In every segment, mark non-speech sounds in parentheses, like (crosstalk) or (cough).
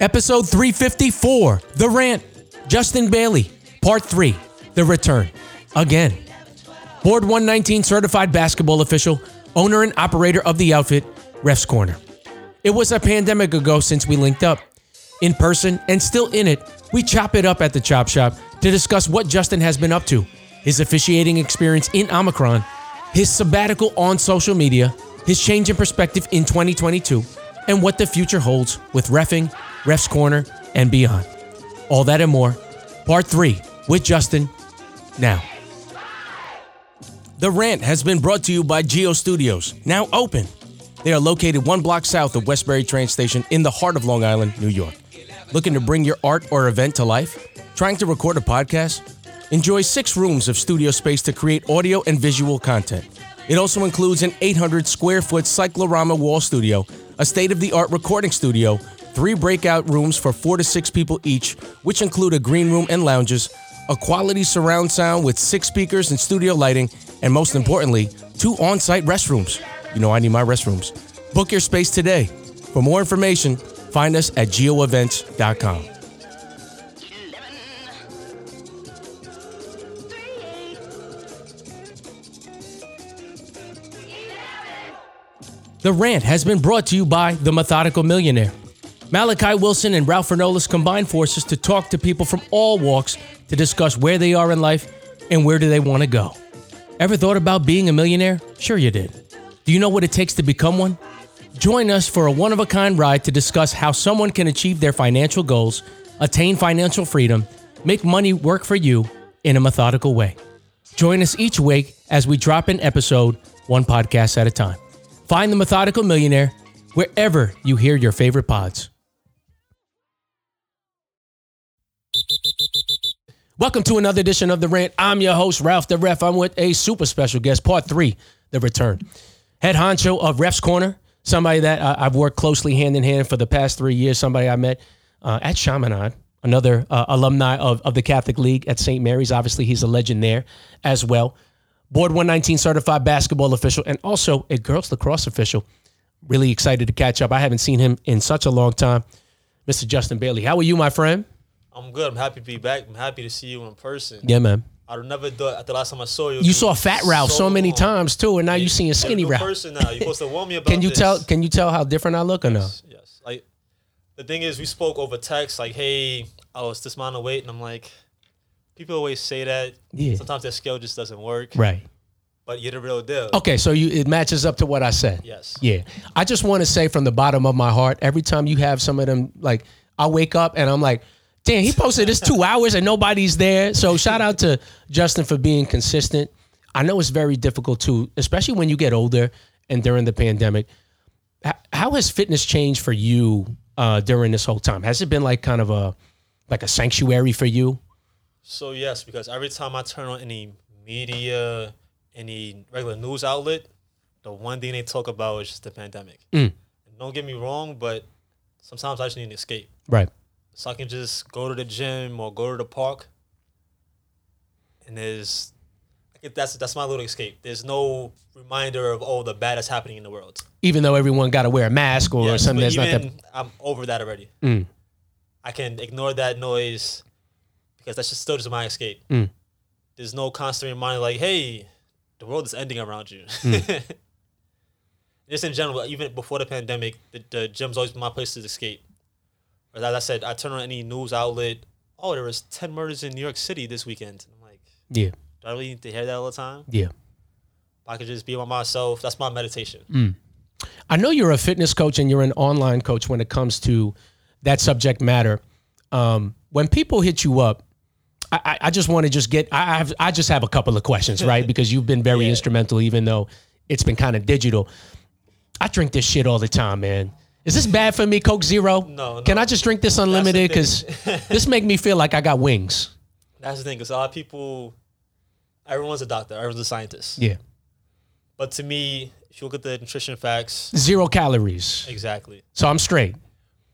Episode 354 The Rant. Justin Bailey. Part 3 The Return. Again. Board 119 certified basketball official, owner and operator of the outfit, Ref's Corner. It was a pandemic ago since we linked up. In person and still in it, we chop it up at the chop shop to discuss what Justin has been up to, his officiating experience in Omicron, his sabbatical on social media, his change in perspective in 2022, and what the future holds with refing, ref's corner, and beyond. All that and more. Part three with Justin now. The rant has been brought to you by Geo Studios, now open. They are located one block south of Westbury train station in the heart of Long Island, New York. Looking to bring your art or event to life? Trying to record a podcast? Enjoy six rooms of studio space to create audio and visual content. It also includes an 800 square foot cyclorama wall studio, a state of the art recording studio, three breakout rooms for four to six people each, which include a green room and lounges, a quality surround sound with six speakers and studio lighting, and most importantly, two on site restrooms. You know, I need my restrooms. Book your space today. For more information, find us at geoevents.com. The rant has been brought to you by The Methodical Millionaire. Malachi Wilson and Ralph Fernollis combine forces to talk to people from all walks to discuss where they are in life and where do they want to go. Ever thought about being a millionaire? Sure you did. Do you know what it takes to become one? Join us for a one of a kind ride to discuss how someone can achieve their financial goals, attain financial freedom, make money work for you in a methodical way. Join us each week as we drop an episode, one podcast at a time. Find the Methodical Millionaire wherever you hear your favorite pods. Welcome to another edition of The Rant. I'm your host, Ralph the Ref. I'm with a super special guest, part three, The Return. Head honcho of Ref's Corner, somebody that I've worked closely hand in hand for the past three years, somebody I met uh, at Chaminade, another uh, alumni of, of the Catholic League at St. Mary's. Obviously, he's a legend there as well. Board 119 certified basketball official and also a girls lacrosse official. Really excited to catch up. I haven't seen him in such a long time. Mr. Justin Bailey, how are you, my friend? I'm good. I'm happy to be back. I'm happy to see you in person. Yeah, man. I never thought at the last time I saw you. You saw Fat Ralph so, many long. times too, and now you seeing You're seeing Skinny Ralph. person now. You're supposed to warn me about Can you this. tell? Can you tell how different I look or no? Yes, yes. Like the thing is, we spoke over text. Like, hey, I was this amount of weight, and I'm like, people always say that. Yeah. Sometimes that scale just doesn't work. Right. But you're the real deal. Okay, so you it matches up to what I said. Yes. Yeah. I just want to say from the bottom of my heart, every time you have some of them, like I wake up and I'm like, damn, he posted this two hours and nobody's there. So shout out to Justin for being consistent. I know it's very difficult too, especially when you get older and during the pandemic. How has fitness changed for you uh, during this whole time? Has it been like kind of a like a sanctuary for you? So yes, because every time I turn on any media, any regular news outlet, the one thing they talk about is just the pandemic. Mm. Don't get me wrong, but sometimes I just need an escape. Right. So I can just go to the gym or go to the park. And there's, I that's that's my little escape. There's no reminder of all the bad that's happening in the world. Even though everyone got to wear a mask or Yes, something that's not even that. I'm over that already. Mm. I can ignore that noise because that's just still just my escape. Mm. There's no constant reminder like, hey, the world is ending around you. Mm. (laughs) just in general, even before the pandemic, the, the gym's always been my place to escape. As I said, I turn on any news outlet. Oh, there was ten murders in New York City this weekend. I'm like, Yeah. do I really need to hear that all the time? Yeah. I could just be by myself. That's my meditation. Mm. I know you're a fitness coach and you're an online coach when it comes to that subject matter. Um, when people hit you up, I, I- I just want to just get. I have. I just have a couple of questions, right? (laughs) Because you've been very Yeah. instrumental, even though it's been kind of digital. I drink this shit all the time, man. Is this bad for me, Coke Zero? No, Can. I just drink this unlimited? Because (laughs) this make me feel like I got wings. That's the thing, because a lot of people, everyone's a doctor, everyone's a scientist. Yeah. But to me, if you look at the nutrition facts, Zero calories. exactly. So I'm straight.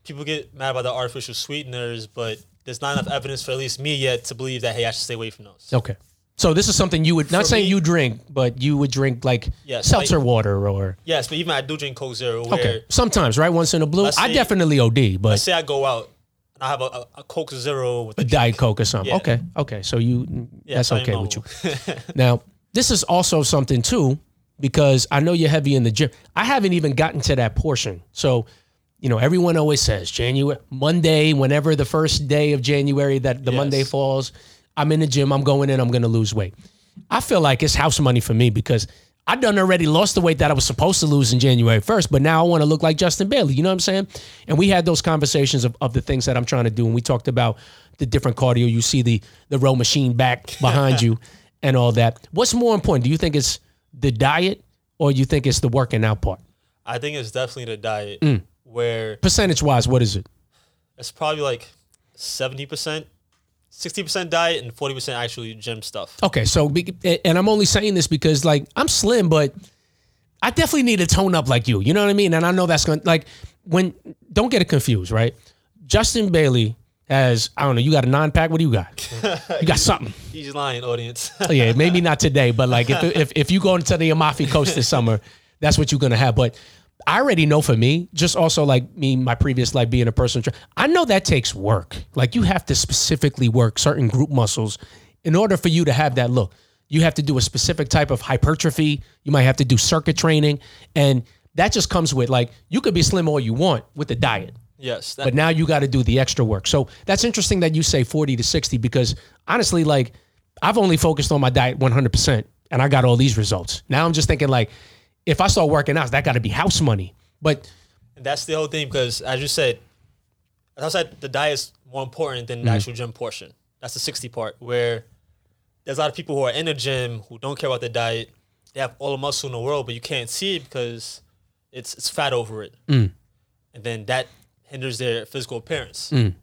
People get mad about the artificial sweeteners, but there's not enough evidence for at least me yet to believe that hey, I should stay away from those. Okay. So this is something you would not For saying me- you drink, but you would drink like Yes, seltzer like- water or Yes, but even I do drink Coke Zero. Where okay. Sometimes, right? Once in a blue. Let's I say- definitely OD, but let's say I go out and I have a, a, a Coke Zero with A Diet Coke or something. Yeah. Okay. Okay. So you mm, Yeah, that's okay with you. normal. (laughs) Now, this is also something too, because I know you're heavy in the gym. I haven't even gotten to that portion. So, you know, everyone always says January, Monday, whenever the first day of January that the Yes. Monday falls, I'm in the gym, I'm going in, I'm going to lose weight. I feel like it's house money for me because I done already lost the weight that I was supposed to lose in January 1st, but now I want to look like Justin Bailey. You know what I'm saying? And we had those conversations of, of the things that I'm trying to do. And we talked about the different cardio. You see the the row machine back behind you (laughs) and all that. What's more important? Do you think it's the diet or you think it's the working out part? I think it's definitely the diet Mm. where Percentage wise, what is it? it's probably like seventy percent, sixty percent diet, and forty percent actually gym stuff. Okay, so and I'm only saying this because like I'm slim, but I definitely need to tone up like you. You know what I mean? And I know that's going to like when don't get it confused, right? Justin Bailey has I don't know. You got a nine pack. What do you got? You got (laughs) something. He's lying, audience. Oh, yeah, maybe not today, but like if (laughs) if, if you go into the Amalfi Coast this summer, that's what you're gonna have. But I already know for me, just also like me, my previous life being a personal trainer, I know that takes work. Like you have to specifically work certain group muscles in order for you to have that look. You have to do a specific type of hypertrophy. You might have to do circuit training, and that just comes with like you could be slim all you want with the diet. yes, But now you got to do the extra work. So that's interesting that you say 40 to 60 because honestly, like I've only focused on my diet 100% and I got all these results. Now I'm just thinking like, if I start working out, that got to be house money. But And that's the whole thing because, as you said, as I said, the diet is more important than Mm-hmm. the actual gym portion. That's the 60 part where there's a lot of people who are in the gym who don't care about the diet. They have all the muscle in the world, but you can't see it because it's it's fat over it. Mm. And then that hinders their physical appearance. Mm.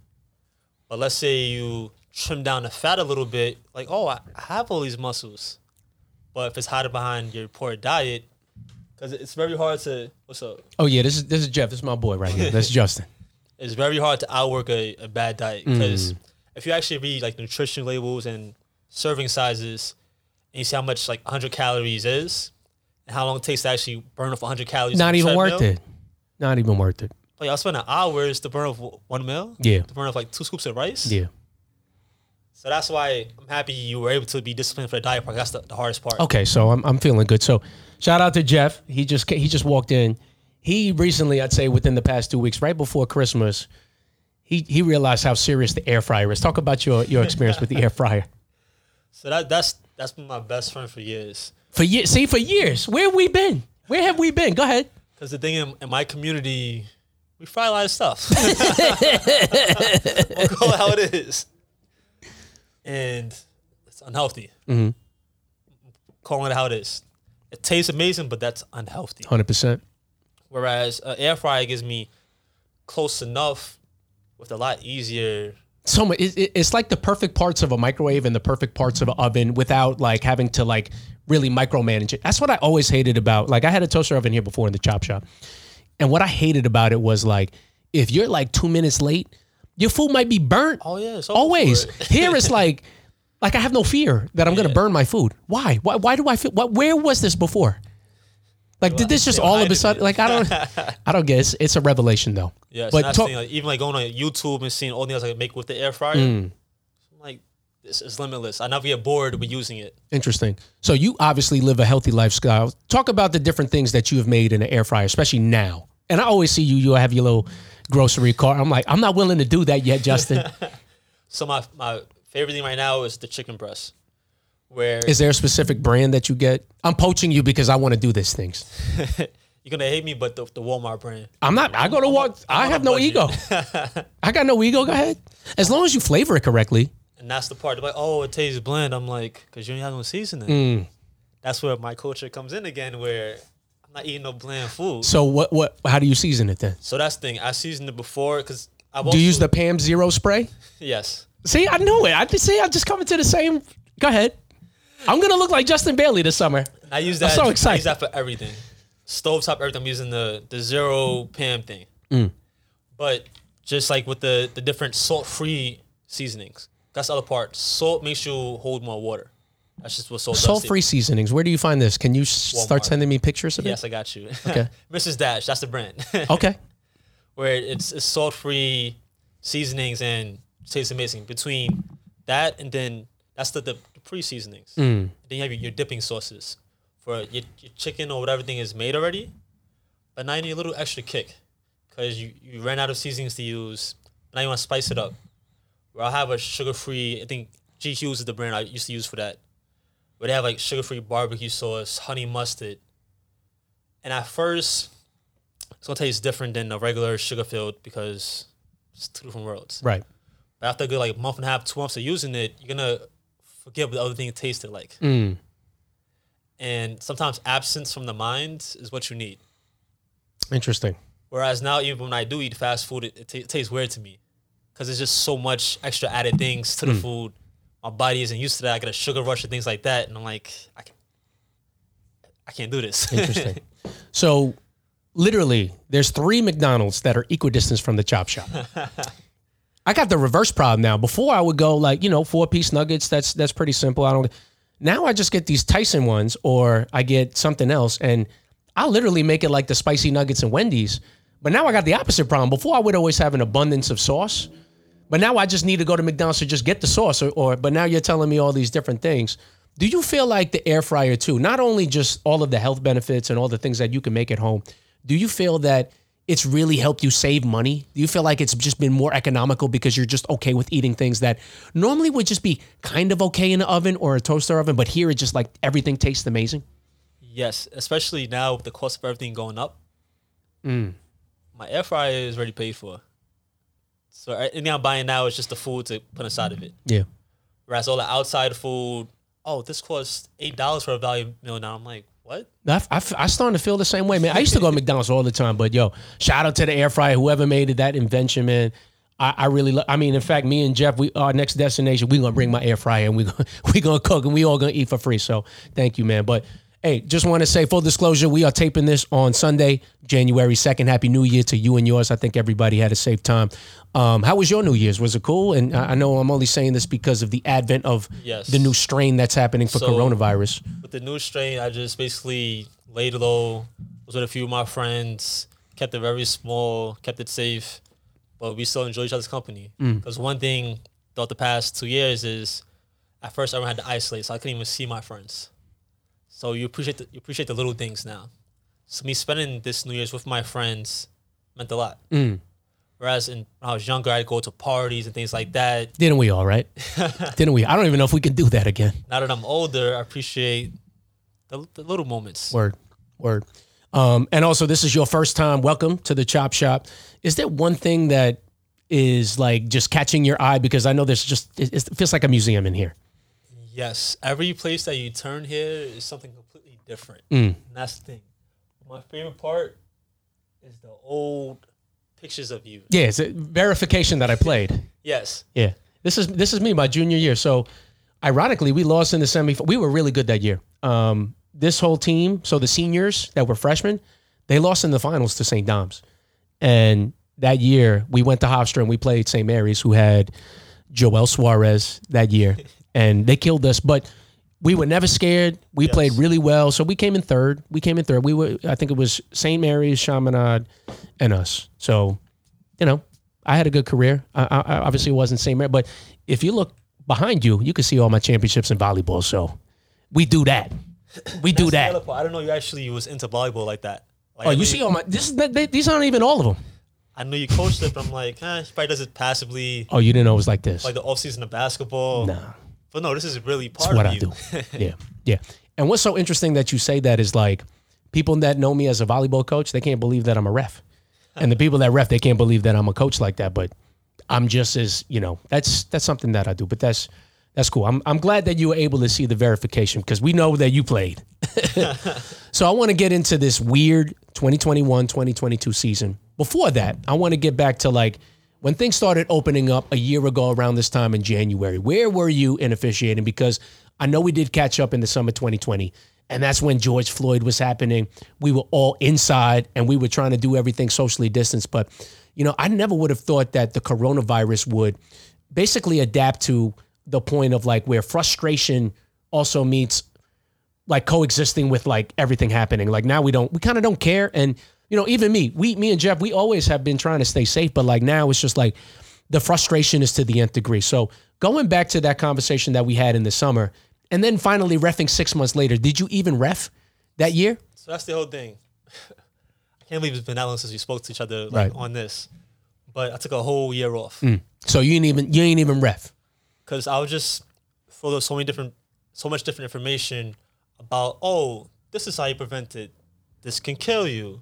But let's say you trim down the fat a little bit, like, oh, I have all these muscles. But if it's hiding behind your poor diet, because it's very hard to, what's up? oh yeah, this is this is Jeff. This is my boy right here. That's (laughs) Justin. it's very hard to outwork a, a bad diet because mm. if you actually read like nutrition labels and serving sizes and you see how much like 100 calories is and how long it takes to actually burn off 100 calories Not even worth it. Not even worth it. Oh, like i'll spend hours to burn off one meal Yeah. to burn off like two scoops of rice Yeah. so that's why i'm happy you were able to be disciplined for the diet part that's the, the hardest part Okay, so I'm I'm feeling good. So shout out to Jeff. He just he just walked in. He recently, I'd say within the past two weeks, right before Christmas, he he realized how serious the air fryer is. Talk about your your experience with the air fryer. so that that's that's been my best friend for years For years, see, for years, where have we been? Where have we been? Go ahead. because the thing in, in my community we fry a lot of stuff (laughs) we'll call it how it is and it's unhealthy mm-hmm. calling it how it is it tastes amazing but that's unhealthy Hundred percent. whereas an air fryer gives me close enough with a lot easier So mu- it, it- it's like the perfect parts of a microwave and the perfect parts of an oven without like having to like really micromanage it. That's what I always hated about. Like I had a toaster oven here before in the chop shop, and what I hated about it was like if you're like two minutes late, your food might be burnt. oh yeah Always. Here it's like, (laughs) like I have no fear that I'm gonna burn my food. Why? Why? Why do I feel? What? Where was this before? Like, did this just all of a sudden? Like, I don't, (laughs) I don't get. It. It's, it's a revelation though. yeah but talk- like, even like going on youtube and seeing all the things i can make with the air fryer Mm. I'm like this is limitless i never get bored with using it Interesting. So you obviously live a healthy lifestyle. Talk about the different things that you have made in an air fryer, especially now. And I always see you. You have your little grocery cart. I'm like, I'm not willing to do that yet, Justin. (laughs) so my, my favorite thing right now is the chicken breast where Is there a specific brand that you get? I'm poaching you because I want to do these things. (laughs) you're gonna hate me but the, the walmart brand I'm not. I go to walk. I have no ego. (laughs) I got no ego. Go ahead. As long as you flavor it correctly. And that's the part. They're like, oh, it tastes bland. I'm like, because you don't have no seasoning. Mm. That's where my culture comes in again, where I'm not eating no bland food. So what? What? How do you season it then? So that's the thing. I seasoned it before because I Do you use the Pam Zero spray? (laughs) yes. See, I know it. I just see. I'm just coming to the same. Go ahead. I'm gonna look like Justin Bailey this summer. I use that. I'm so I use that for everything. Stovetop everything. I'm using the the zero Pam thing. Mm. But just like with the the different salt free seasonings, that's the other part. Salt makes you hold more water. That's just what salt does. Salt-free seasonings. Where do you find this? Can you start sending me pictures of it? Yes, I got you. (laughs) Okay. Mrs. Dash, that's the brand. (laughs) Okay. where it's, it's salt free seasonings and tastes amazing. Between that and then that's the, the, the pre seasonings. Mm. Then you have your, your dipping sauces for your, your chicken or whatever thing is made already. But now you need a little extra kick because you, you ran out of seasonings to use. Now you want to spice it up. Where I'll have a sugar free, I think G Hughes is the brand I used to use for that. Where they have like sugar free barbecue sauce, honey mustard. And at first, it's gonna taste different than a regular sugar filled because it's two different worlds. Right. After a good like month and a half, two months of using it, you're gonna forget what the other thing it tasted like. Mm. And sometimes absence from the mind is what you need. Interesting. Whereas now, even when I do eat fast food, it, it, ta- it tastes weird to me because it's just so much extra added things to the food. My body isn't used to that. I get a sugar rush and things like that, and I'm like, I can, I can't do this. Interesting. (laughs) so, literally, there's three McDonald's that are equidistant from the chop shop. (laughs) I got the reverse problem now. Before I would go like, you know, four piece nuggets. That's that's pretty simple. I don't. Now I just get these Tyson ones, or I get something else, and I literally make it like the spicy nuggets and Wendy's. But now I got the opposite problem. Before I would always have an abundance of sauce, but now I just need to go to McDonald's to just get the sauce. Or, or but now you're telling me all these different things. Do you feel like the air fryer too? Not only just all of the health benefits and all the things that you can make at home. Do you feel that it's really helped you save money? Do you feel like it's just been more economical because you're just okay with eating things that normally would just be kind of okay in an oven or a toaster oven, but here it's just like everything tastes amazing? yes, especially now with the cost of everything going up. Mm. My air fryer is already paid for. So anything I'm buying now is just the food to put inside of it. Yeah. Whereas all the outside food, oh, this costs eight dollars for a value meal now. I'm like, what? I, I, I starting to feel the same way, man. I used to go to McDonald's all the time, but yo, shout out to the air fryer, whoever made it, that invention, man. I, I really, lo- I mean, in fact, me and Jeff, we our next destination, we gonna bring my air fryer and we gonna (laughs) we gonna cook and we all gonna eat for free. So thank you, man. But hey, just want to say full disclosure, we are taping this on Sunday, January second. Happy New Year to you and yours. I think everybody had a safe time. Um, how was your New Year's? Was it cool? And I I know I'm only saying this because of the advent of Yes. the new strain that's happening for So- coronavirus. With the new strain, I just basically laid low, was with a few of my friends, kept it very small, kept it safe, but we still enjoy each other's company. Because one thing throughout the past two years is, at first I had to isolate, so I couldn't even see my friends. So you appreciate the, you appreciate the little things now. So me spending this New Year's with my friends meant a lot. Whereas in, when I was younger, I'd go to parties and things like that. Didn't we all, right? (laughs) Didn't we? I don't even know if we can do that again. Now that I'm older, I appreciate the, the little moments. Word, word. Um, and also, this is your first time. Welcome to the Chop Shop. Is there one thing that is like just catching your eye? Because I know there's just it, it feels like a museum in here. Yes, every place that you turn here is something completely different. Mm. And that's the thing. My favorite part is the old pictures of you. Yeah, it's a verification that I played. (laughs) Yes. Yeah, this is this is me my junior year. So, ironically, we lost in the semi. We were really good that year. Um, this whole team, so the seniors that were freshmen, they lost in the finals to St. Dom's, and that year we went to Hofstra and we played St. Mary's, who had Joel Suarez that year, (laughs) and they killed us. But we were never scared. We Yes. played really well, so we came in third. We came in third. We were, I think it was St. Mary's, Chaminade, and us. So, you know, I had a good career. I, I, I obviously it wasn't St. Mary, but if you look behind you, you can see all my championships in volleyball. So we do that. We do that. I don't know you actually was into volleyball like that. Like, Oh, you see all my. This is they, these aren't even all of them. I knew you coached it, but I'm like, eh, he probably does it passively, Oh, you didn't know it was like this. like the off season of basketball. Nah. But no, this is really part what of I you. do. (laughs) yeah, yeah. And what's so interesting that you say that is like people that know me as a volleyball coach, they can't believe that I'm a ref, and the people that ref, they can't believe that I'm a coach like that. But I'm just as you know, that's that's something that I do. But that's that's cool. I'm I'm glad that you were able to see the verification because we know that you played. (laughs) so I want to get into this weird 2021 2022 season. Before that, I want to get back to like when things started opening up a year ago around this time in January. Where were you in officiating? Because I know we did catch up in the summer 2020. And that's when George Floyd was happening. We were all inside and we were trying to do everything socially distanced. But, you know, I never would have thought that the coronavirus would basically adapt to the point of like where frustration also meets like coexisting with like everything happening. Like now we don't, we kind of don't care. And you know, even me, we, me and Jeff, we always have been trying to stay safe, but like now it's just like the frustration is to the nth degree. So going back to that conversation that we had in the summer, and then finally refing six months later, did you even ref that year? So that's the whole thing. (laughs) I can't believe it's been that long since we spoke to each other like, Right. on this. But I took a whole year off mm. So you ain't even you ain't even ref. because I was just full of so many different, so much different information about. Oh, this is how you prevent it. This can kill you.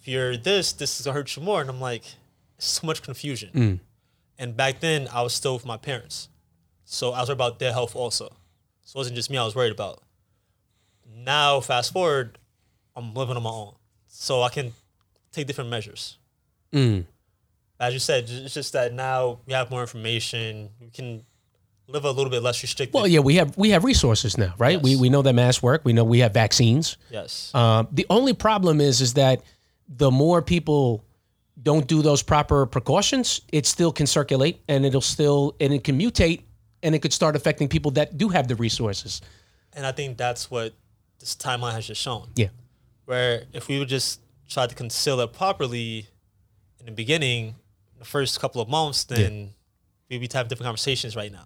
If you're this, this is gonna hurt you more. And I'm like, so much confusion. And back then, I was still with my parents, so I was worried about their health also. So it wasn't just me I was worried about. Now, fast forward, I'm living on my own, so I can take different measures. As you said, it's just that now we have more information. We can live a little bit less restricted. Well, yeah, we have we have resources now, right? We we know that masks work. We know we have vaccines. yes. Um, the only problem is is that the more people don't do those proper precautions, it still can circulate and it'll still and it can mutate and it could start affecting people that do have the resources. and I think that's what this timeline has just shown. Yeah. Where if we would just try to conceal it properly in the beginning, the first couple of months, then we'd be having different conversations right now.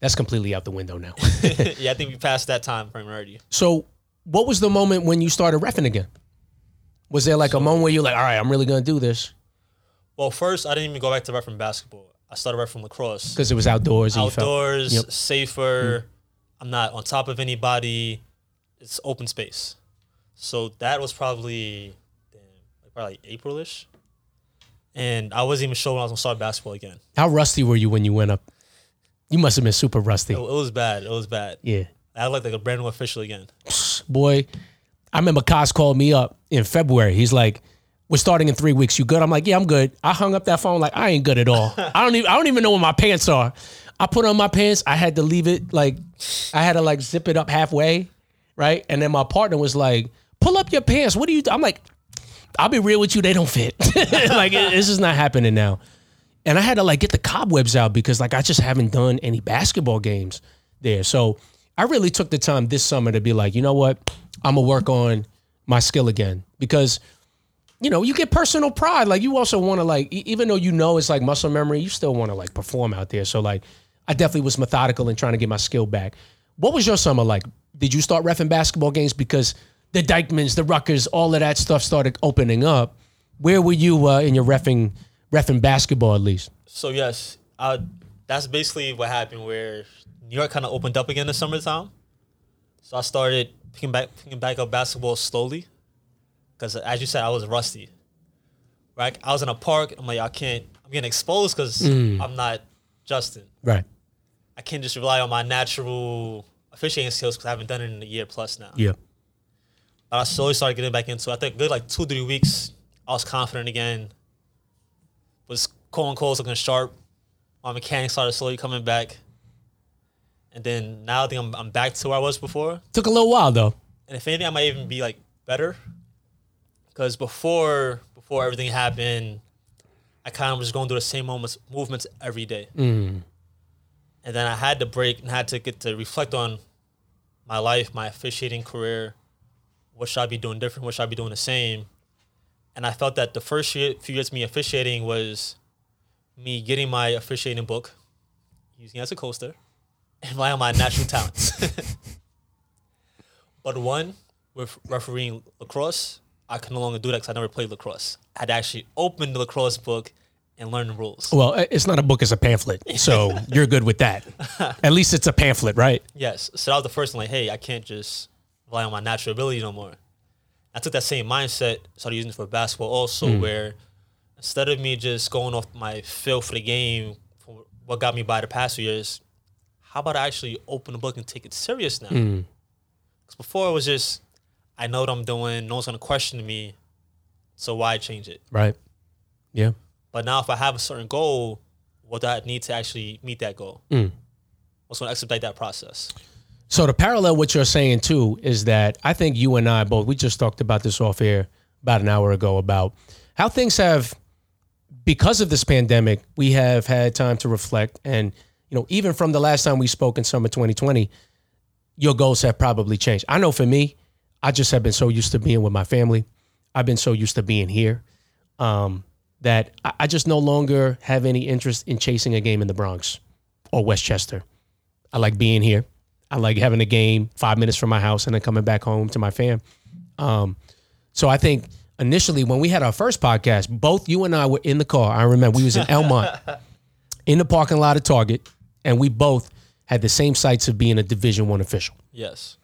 That's completely out the window now. (laughs) yeah, I think we passed that time frame already. so, what was the moment when you started refing again? Was there like a moment where you're like, "All right, I'm really going to do this" Well, first, I didn't even go back to ref from basketball. I started ref from lacrosse. because it was outdoors you felt Outdoors, Yep. safer. Mm. I'm not on top of anybody. It's open space. So that was probably, damn, like probably April-ish. And I wasn't even sure when I was gonna start basketball again. How rusty were you when you went up? You must have been super rusty. It, it was bad. It was bad. Yeah. I looked like a brand new official again. boy. I remember Cos called me up in February. He's like, "We're starting in three weeks. You good?" I'm like, "Yeah, I'm good." I hung up that phone like I ain't good at all. (laughs) I don't even I don't even know where my pants are. I put on my pants. I had to leave it like I had to like zip it up halfway, right? And then my partner was like, "Pull up your pants. What do you?" do?" I'm like, "I'll be real with you. They don't fit. (laughs) like it- this is not happening now." And I had to like get the cobwebs out because like I just haven't done any basketball games there. So I really took the time this summer to be like, you know what? I'm gonna work on my skill again because you know you get personal pride. Like you also want to like even though you know it's like muscle memory, you still want to like perform out there. So like I definitely was methodical in trying to get my skill back. What was your summer like? Did you start refing basketball games because the Dyckmans, the Ruckers, all of that stuff started opening up? Where were you uh, in your refing refing basketball at least? So yes, I, that's basically what happened. Where New York kind of opened up again in the summertime. So I started picking back picking back up basketball slowly, because as you said, I was rusty. Right, I was in a park. I'm like, I can't. I'm getting exposed because mm. I'm not Justin. Right. I can't just rely on my natural officiating skills because I haven't done it in a year plus now. Yeah. But I slowly started getting back into it. I think good like two, three weeks, I was confident again. Was calling calls looking sharp. My mechanics started slowly coming back. And then now I think I'm, I'm back to where I was before. Took a little while though. And if anything, I might even be like better. Because before before everything happened, I kind of was going through the same moments, movements every day. Mm. And then I had to break and had to get to reflect on my life, my officiating career. What should I be doing different? What should I be doing the same? And I felt that the first year, few years of me officiating was me getting my officiating book, using it as a coaster, and relying on my natural talents. (laughs) But one, with refereeing lacrosse, I can no longer do that because I never played lacrosse. I had to actually open the lacrosse book and learn the rules. Well, it's not a book; it's a pamphlet. So (laughs) you're good with that. At least it's a pamphlet, right? Yes. So that was the first thing, like, hey, I can't just rely on my natural ability no more. I took that same mindset, started using it for basketball also, hmm. where instead of me just going off my feel for the game, for what got me by the past few years, how about I actually open the book and take it serious now? Mm. Because before it was just, I know what I'm doing, no one's going to question me, so why change it? Right. Yeah. But now if I have a certain goal, what do I need to actually meet that goal? Mm. What's going to expedite that process? So to parallel what you're saying too is that I think you and I both we just talked about this off air about an hour ago about how things have because of this pandemic we have had time to reflect and you know even from the last time we spoke in summer 2020 your goals have probably changed. I know for me I just have been so used to being with my family. I've been so used to being here. Um, that I, I just no longer have any interest in chasing a game in the Bronx or Westchester. I like being here. I like having a game five minutes from my house and then coming back home to my fam. Um, so I think initially when we had our first podcast, both you and I were in the car. I remember we was in (laughs) Elmont in the parking lot of Target, and we both had the same sights of being a Division One official. Yes.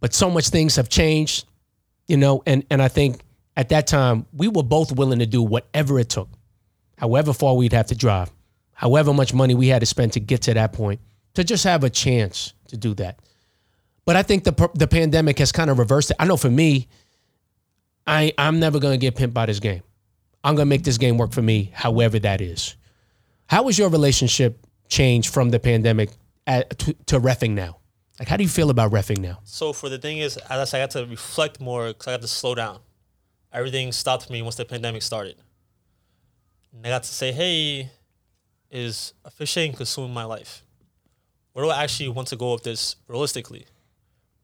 But so much things have changed, you know, and and I think at that time we were both willing to do whatever it took, however far we'd have to drive, however much money we had to spend to get to that point, to just have a chance to do that. But I think the the pandemic has kind of reversed it. I know for me, I I'm never gonna get pimped by this game. I'm gonna make this game work for me, however that is. How was your relationship change from the pandemic at, to, to refing now? Like, how do you feel about refing now? So for the thing is, guess I got to reflect more because I got to slow down. Everything stopped for me once the pandemic started. And I got to say, hey, is officiating consuming my life? Where do I actually want to go with this realistically?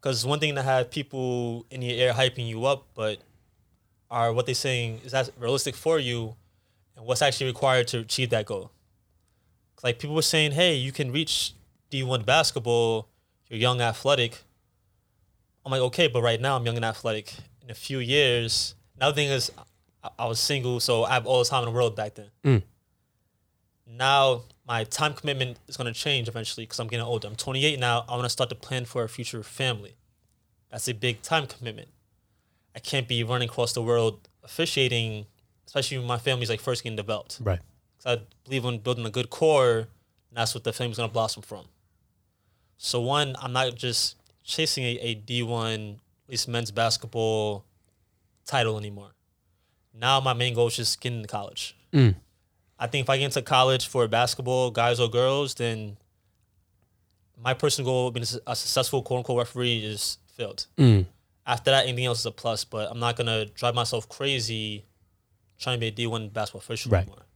Because one thing to have people in your ear hyping you up, but are what they're saying is that realistic for you, and what's actually required to achieve that goal? Like people were saying, hey, you can reach D1 basketball, you're young, athletic. I'm like, okay, but right now I'm young and athletic. In a few years, another thing is I, I was single, so I have all the time in the world back then. Mm. Now my time commitment is going to change eventually because I'm getting older. I'm 28 now. I want to start to plan for a future family. That's a big time commitment. I can't be running across the world officiating, especially when my family's like first getting developed. Right. I believe in building a good core, and that's what the family's gonna blossom from. So one, I'm not just chasing a, a D1, at least men's basketball title anymore. Now my main goal is just getting into college. Mm. I think if I get into college for basketball, guys or girls, then my personal goal of being a successful quote unquote referee is filled. Mm. After that, anything else is a plus, but I'm not gonna drive myself crazy trying to be a D1 basketball official Right. anymore.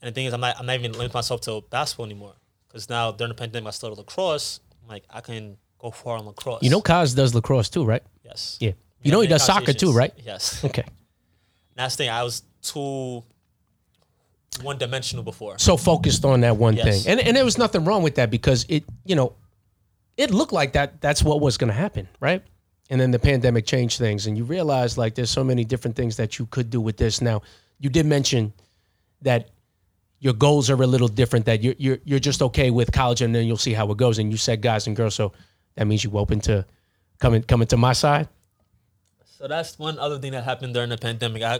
And the thing is, I'm not, I'm not even limiting myself to basketball anymore. Because now during the pandemic, I started lacrosse. I'm like, I can go far on lacrosse. You know, Kaz does lacrosse too, right? Yes. Yeah. You know, he does soccer too, right? Yes. Okay. That's the thing. I was too one dimensional before. So focused on that one Yes. thing, and and there was nothing wrong with that because it, you know, it looked like that. That's what was going to happen, right? And then the pandemic changed things, and you realize like there's so many different things that you could do with this. Now, you did mention that your goals are a little different. That you're you're you're just okay with college, and then you'll see how it goes. And you said guys and girls, so that means you open to coming coming to my side. So that's one other thing that happened during the pandemic. I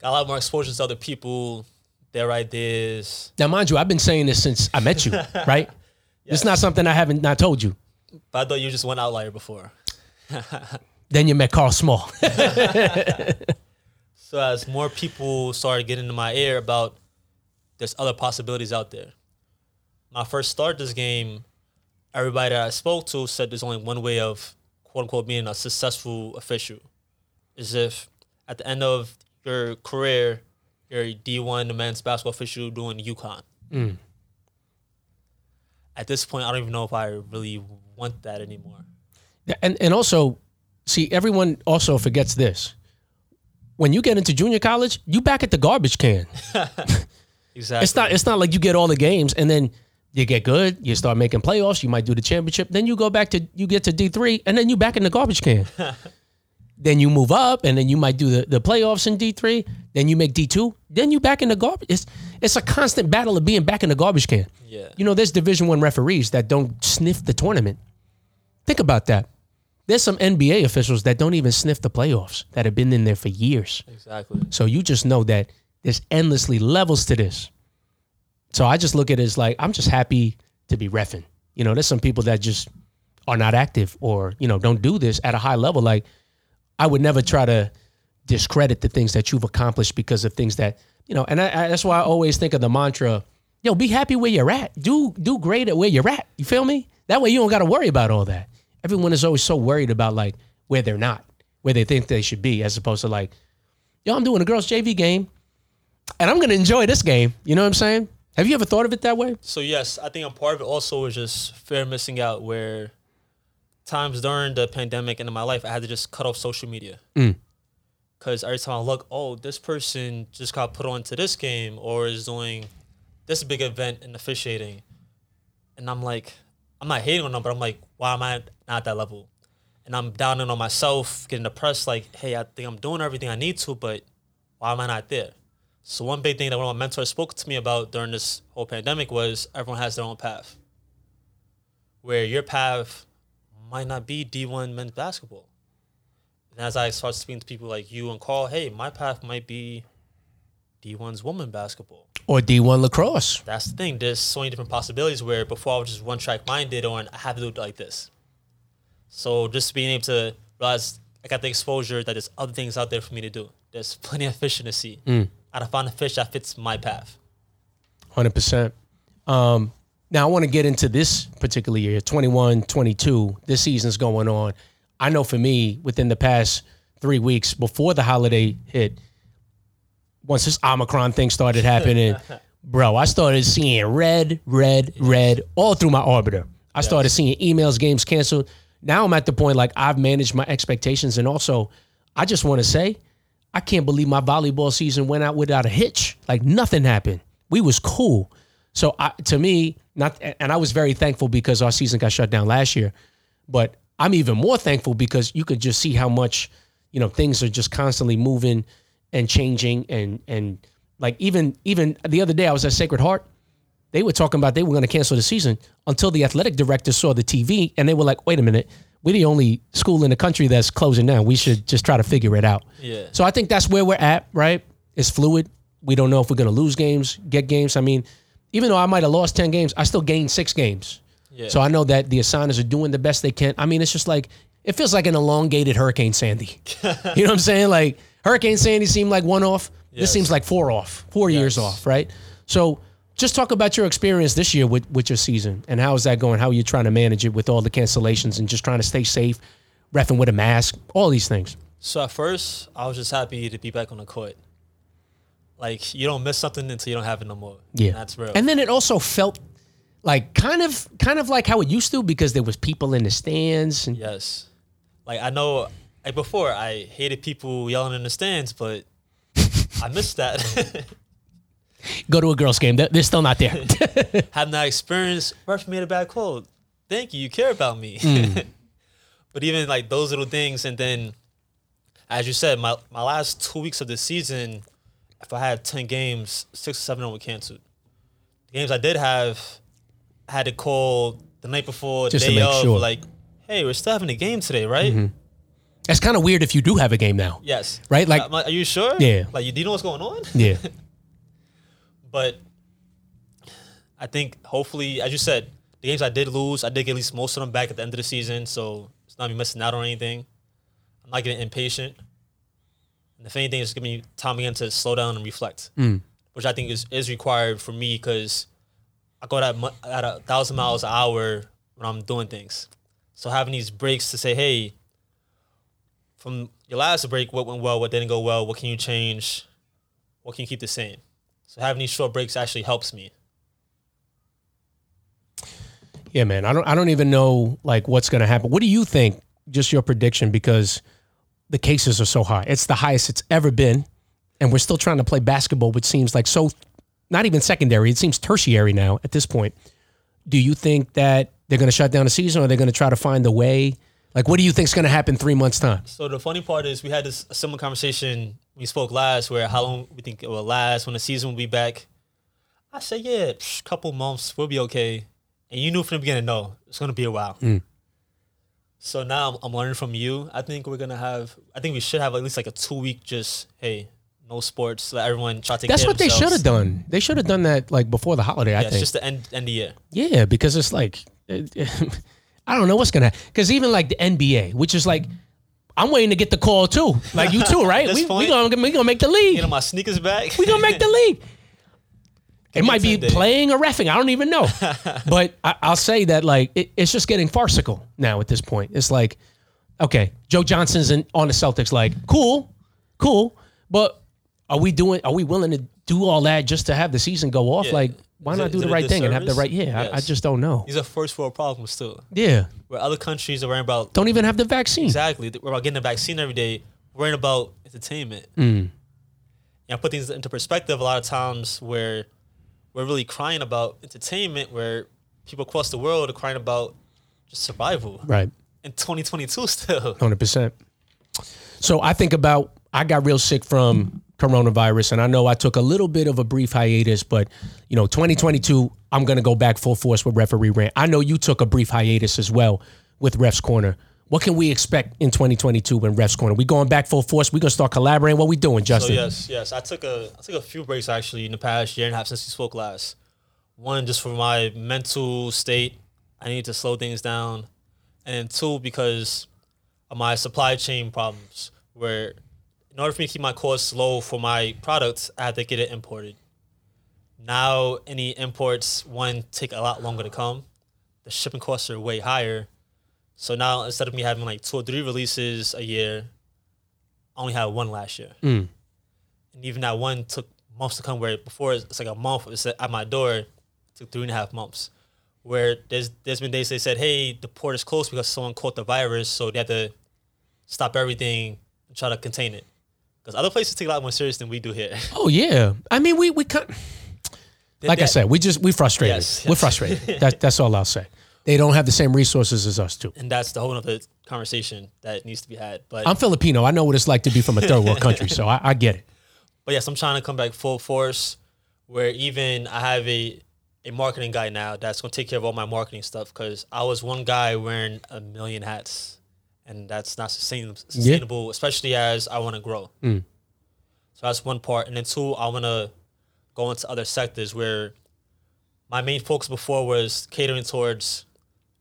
got a lot more exposure to other people, their ideas. Now, mind you, I've been saying this since I met you, (laughs) right? It's not something I haven't not told you. But I thought you just one outlier before. (laughs) Then you met Carl Small. (laughs) So as more people started getting into my ear about there's other possibilities out there. When I first started this game, everybody that I spoke to said there's only one way of quote unquote being a successful official. Is if at the end of your career you're a D one men's basketball official doing UConn. Mm. At this point I don't even know if I really want that anymore. And and also, see, everyone also forgets this. When you get into junior college, you back at the garbage can. (laughs) Exactly. It's not it's not like you get all the games and then you get good, you start making playoffs, you might do the championship, then you go back to you get to D three, and then you back in the garbage can. (laughs) then you move up, and then you might do the, the playoffs in D three. Then you make D two. Then you back in the garbage. It's it's a constant battle of being back in the garbage can. Yeah. You know, there's Division One referees that don't sniff the tournament. Think about that. There's some NBA officials that don't even sniff the playoffs that have been in there for years. Exactly. So you just know that there's endlessly levels to this. So I just look at it as like I'm just happy to be refing. You know, there's some people that just are not active or you know don't do this at a high level. Like I would never try to discredit the things that you've accomplished because of things that you know. And I, I, that's why I always think of the mantra: "Yo, be happy where you're at. Do do great at where you're at." You feel me? That way you don't got to worry about all that. Everyone is always so worried about like where they're not, where they think they should be, as opposed to like, "Yo, I'm doing a girls JV game, and I'm gonna enjoy this game." You know what I'm saying? Have you ever thought of it that way? So yes, I think a part of it also is just fear of missing out. Where times during the pandemic and in my life, I had to just cut off social media. Mm. Because every time I look, oh, this person just got put onto this game or is doing this big event in officiating. And I'm like, I'm not hating on them, but I'm like, why am I not at that level? And I'm downing on myself, getting depressed, like, hey, I think I'm doing everything I need to, but why am I not there? So one big thing that one of my mentors spoke to me about during this whole pandemic was everyone has their own path. Where your path might not be D1 men's basketball. And as I start speaking to people like you and Carl, hey, my path might be D1's woman basketball. Or D1 lacrosse. That's the thing. There's so many different possibilities where before I was just one track minded on I have to do it like this. So just being able to realize I got the exposure that there's other things out there for me to do. There's plenty of fish in the sea. Mm. I gotta find a fish that fits my path. Hundred percent. Um, now I want to get into this particular year, 21, 22. This season's going on. I know for me, within the past three weeks before the holiday hit, once this Omicron thing started (laughs) happening, bro, I started seeing red, red, red all through my Arbiter. I started seeing emails, games canceled. Now I'm at the point like I've managed my expectations, and also I just want to say I can't believe my volleyball season went out without a hitch. Like nothing happened. We was cool. So I, to me, not and I was very thankful because our season got shut down last year. But I'm even more thankful because you could just see how much, you know, things are just constantly moving and changing and and like even even the other day I was at Sacred Heart. They were talking about they were going to cancel the season until the athletic director saw the TV and they were like, "Wait a minute, we're the only school in the country that's closing down. We should just try to figure it out." Yeah. So I think that's where we're at, right? It's fluid. We don't know if we're going to lose games, get games. I mean, even though I might have lost 10 games, I still gained six games. Yeah. So I know that the assigners are doing the best they can. I mean, it's just like, it feels like an elongated Hurricane Sandy. (laughs) you know what I'm saying? Like, Hurricane Sandy seemed like one off. This seems like four off, four years off, right? So just talk about your experience this year with, with your season and how is that going? How are you trying to manage it with all the cancellations and just trying to stay safe, refing with a mask, all these things? So at first, I was just happy to be back on the court. Like you don't miss something until you don't have it no more. Yeah, And that's real. And then it also felt like kind of kind of like how it used to because there was people in the stands and yes, like I know, like before, I hated people yelling in the stands, but I missed that. (laughs) go to a girls game. They're, they're still not there. (laughs) Having that experience, ref made a bad call. Thank you, you care about me. Hmm. (laughs) but even like those little things, and then, as you said, my my last two weeks of the season, if I had ten games, six or seven of them were canceled. The games I did have, I had to call the night before, Just day of, sure. Mm-hmm. like, hey, we're still having a game today, right? That's kind of weird if you do have a game now. Yes. Right? Like- Am are you sure? Yeah. Like, you do you know what's going on? Yeah. (laughs) But I think hopefully, as you said, the games I did lose, I did get at least most of them back at the end of the season. So it's not me missing out on anything. I'm not getting impatient. And if anything, it's giving me time again to slow down and reflect, mm. which I think is, is required for me because I go at, at a thousand miles an hour when I'm doing things. So having these breaks to say, hey, from your last break, what went well, what didn't go well, what can you change, what can you keep the same? So having these short breaks actually helps me. Yeah, man. I don't I don't even know like what's going to happen. What do you think? Just your prediction because the cases are so high. It's the highest it's ever been and we're still trying to play basketball which seems like so not even secondary. It seems tertiary now at this point. Do you think that they're going to shut down the season or they're going to try to find a way? Like what do you think's going to happen 3 months time? So the funny part is we had this a similar conversation we spoke last where how long we think it will last when the season will be back. I said, yeah, psh, couple months, we'll be okay. And you knew from the beginning, no, it's gonna be a while. Mm. So now I'm, I'm learning from you. I think we're gonna have. I think we should have at least like a two week just hey, no sports. Let everyone try to That's what of they should have done. They should have done that like before the holiday, I Yeah, it's think. just the end end of the year. Yeah, because it's like (laughs) I don't know what's gonna happen because even like the NBA, which is like I'm waiting to get the call too. Like you too, right? (laughs) We we gonna we gonna make the league. Know, my sneakers back. we gonna make the league. (laughs) It might be playing or refing. I don't even know. (laughs) but I, I'll say that like it, it's just getting farcical now at this point. It's like, okay, Joe Johnson's in, on the Celtics. Like, cool, cool, but are we doing? Are we willing to do all that just to have the season go off? Yeah. Like, why Is not it- do the right thing and have the right? Yeah, I, I just don't know. These are first world problems still. Yeah, Where other countries are worrying about don't even have the vaccine. exactly we're about getting a vaccine every day. worrying about entertainment. Mm. And I put things into perspective a lot of times where we're really crying about entertainment, where people across the world are crying about just survival Right. in 2022 still. Hundred percent. So I think about I got real sick from coronavirus, and I know I took a little bit of a brief hiatus, but you know, 2022, I'm gonna go back full force with referee rant. I know you took a brief hiatus as well with Refs Corner. What can we expect in 2022 when Refs Corner? We going back full force? We gonna start collaborating? What we doing, Justin? So yes, yes, I took a I took a few breaks actually in the past year and a half since we spoke last. One just for my mental state, I need to slow things down, and two because of my supply chain problems. Where in order for me to keep my costs low for my products, I had to get it imported. Now any imports one take a lot longer to come. The shipping costs are way higher. So now instead of me having like two or three releases a year, I only had one last year mm. and even that one took months to come. Where before it's like a month, it's at my door. It took three and a half months. Where there's there's been days they said, hey, the port is closed because someone caught the virus, so they had to stop everything and try to contain it. Because other places take a lot more serious than we do here. (laughs) Oh yeah. I mean, we we cut. Like I said, we just we frustrated. Yes, We're frustrated. (laughs) that, that's all I'll say. They don't have the same resources as us too. and that's the whole other conversation that needs to be had. But I'm Filipino. I know what it's like to be from a third world country, (laughs) so I, I get it. But yes, I'm trying to come back full force where even I have a a marketing guy now that's gonna take care of all my marketing stuff because I was one guy wearing a million hats and that's not sustain- sustainable, especially as I want to grow. Mm. So that's one part, and then two, I want to go into other sectors where my main focus before was catering towards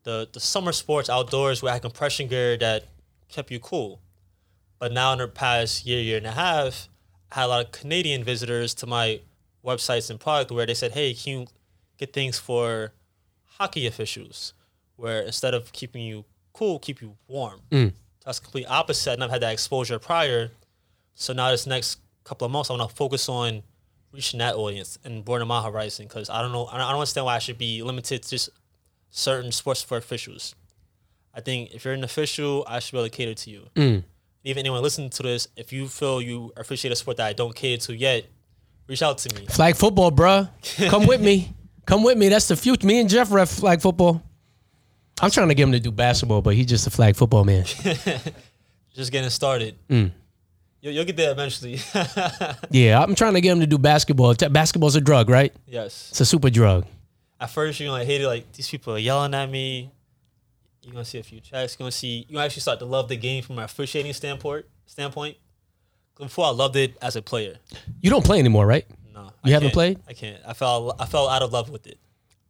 the the summer sports outdoors where I had compression gear that kept you cool. But now in the past year, year and a half, I had a lot of Canadian visitors to my websites and product where they said, "Hey, can you get things for hockey officials?" Where instead of keeping you cool, keep you warm. So that's complete opposite, and I've had that exposure prior. So now this next couple of months, I want to focus on reaching that audience and broadening my horizon because I don't know, I don't understand why I should be limited to just certain sports for officials. I think if you're an official, I should be able to cater to you. Mm. Even anyone listening to this, if you feel you appreciate a sport that I don't cater to yet, reach out to me. Flag football, bruh. Come with me. (laughs) Come with me. That's the future. Me and Jeff ref flag football. I'm trying to get him to do basketball, but he's just a flag football man. (laughs) Just getting started. Mm. You'll, you'll get there eventually. (laughs) Yeah, I'm trying to get him to do basketball. Basketball's a drug, right? yes. It's a super drug. At first, you're gonna hate it. Like these people are yelling at me. You're gonna see a few checks. You're gonna see. You actually start to love the game from an officiating standpoint. Standpoint. Before I loved it as a player. You don't play anymore, right? No, You I haven't played? I can't. I fell. I fell out of love with it.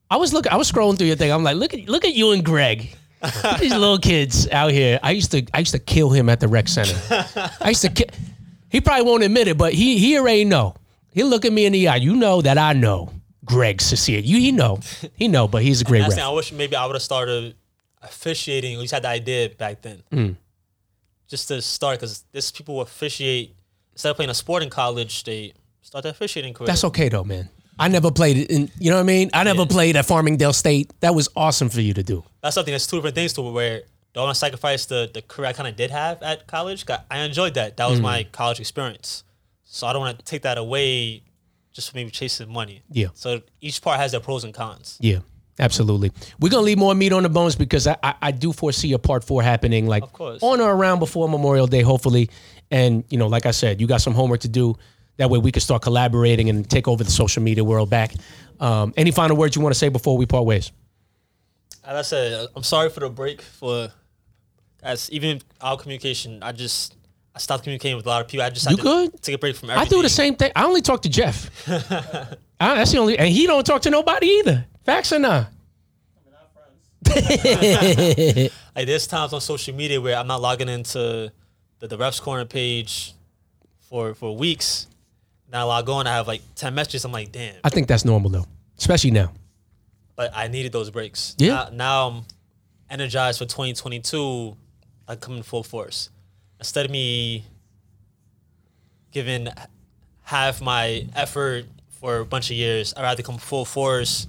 I was looking. I was scrolling through your thing. I'm like, look at look at you and Greg. Look at these little kids out here. I used to I used to kill him at the rec center. I used to. Ki- he probably won't admit it, but he he already know. He'll look at me in the eye. You know that I know. Greg Cecilia. You he know. He know, but he's a great That's thing, I wish maybe I would have started officiating. At least had the idea back then. Mm. Just to start, because this people officiate instead of playing a sport in college, they start their officiating career. That's okay though, man. I never played it in. You know what I mean? I never played at Farmingdale State. That was awesome for you to do. that's something that's two different things to it where don't want to sacrifice the, the career I kind of did have at college. I enjoyed that. That was my Mm. college experience. So I don't want to take that away just for maybe chasing money. Yeah. So each part has their pros and cons. Yeah, absolutely. We're gonna leave more meat on the bones because I, I, I do foresee a part four happening like Of course. on or around before Memorial Day, hopefully. And you know, like I said, you got some homework to do. That way we could start collaborating and take over the social media world back. Um, any final words you want to say before we part ways? As I said, I'm sorry for the break for as even our communication. I just I stopped communicating with a lot of people. I just had You to good? take a break from everything. I do the same thing. I only talk to Jeff. (laughs) I, that's the only, and he don't talk to nobody either. Facts or not? (laughs) Like there's times on social media where I'm not logging into the, the refs corner page for for weeks. Now I log on, I have like ten messages. I'm like, damn. I think that's normal though, especially now. But I needed those breaks. Yeah. Now, now I'm energized for 2022. I come in full force. Instead of me giving half my effort for a bunch of years, I'd rather come full force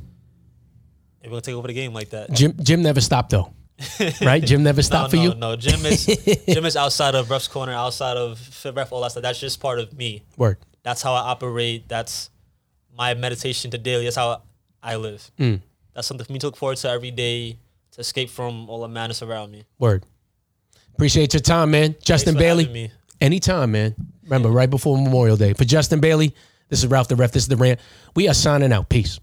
and we're gonna take over the game like that. Gym gym never stopped though. (laughs) right? Gym never No, stopped for no, you. no. Gym is (laughs) gym is outside of Ref's corner, outside of fit ref, all that stuff. That's just part of me. Word. That's how I operate. That's my meditation to daily. That's how I live. Mm. That's something for me to look forward to every day to escape from all the madness around me. Word. Appreciate your time, man. Justin Bailey. Anytime, man. Remember, right before Memorial Day. For Justin Bailey, this is Ralph the Ref. This is the rant. We are signing out. Peace.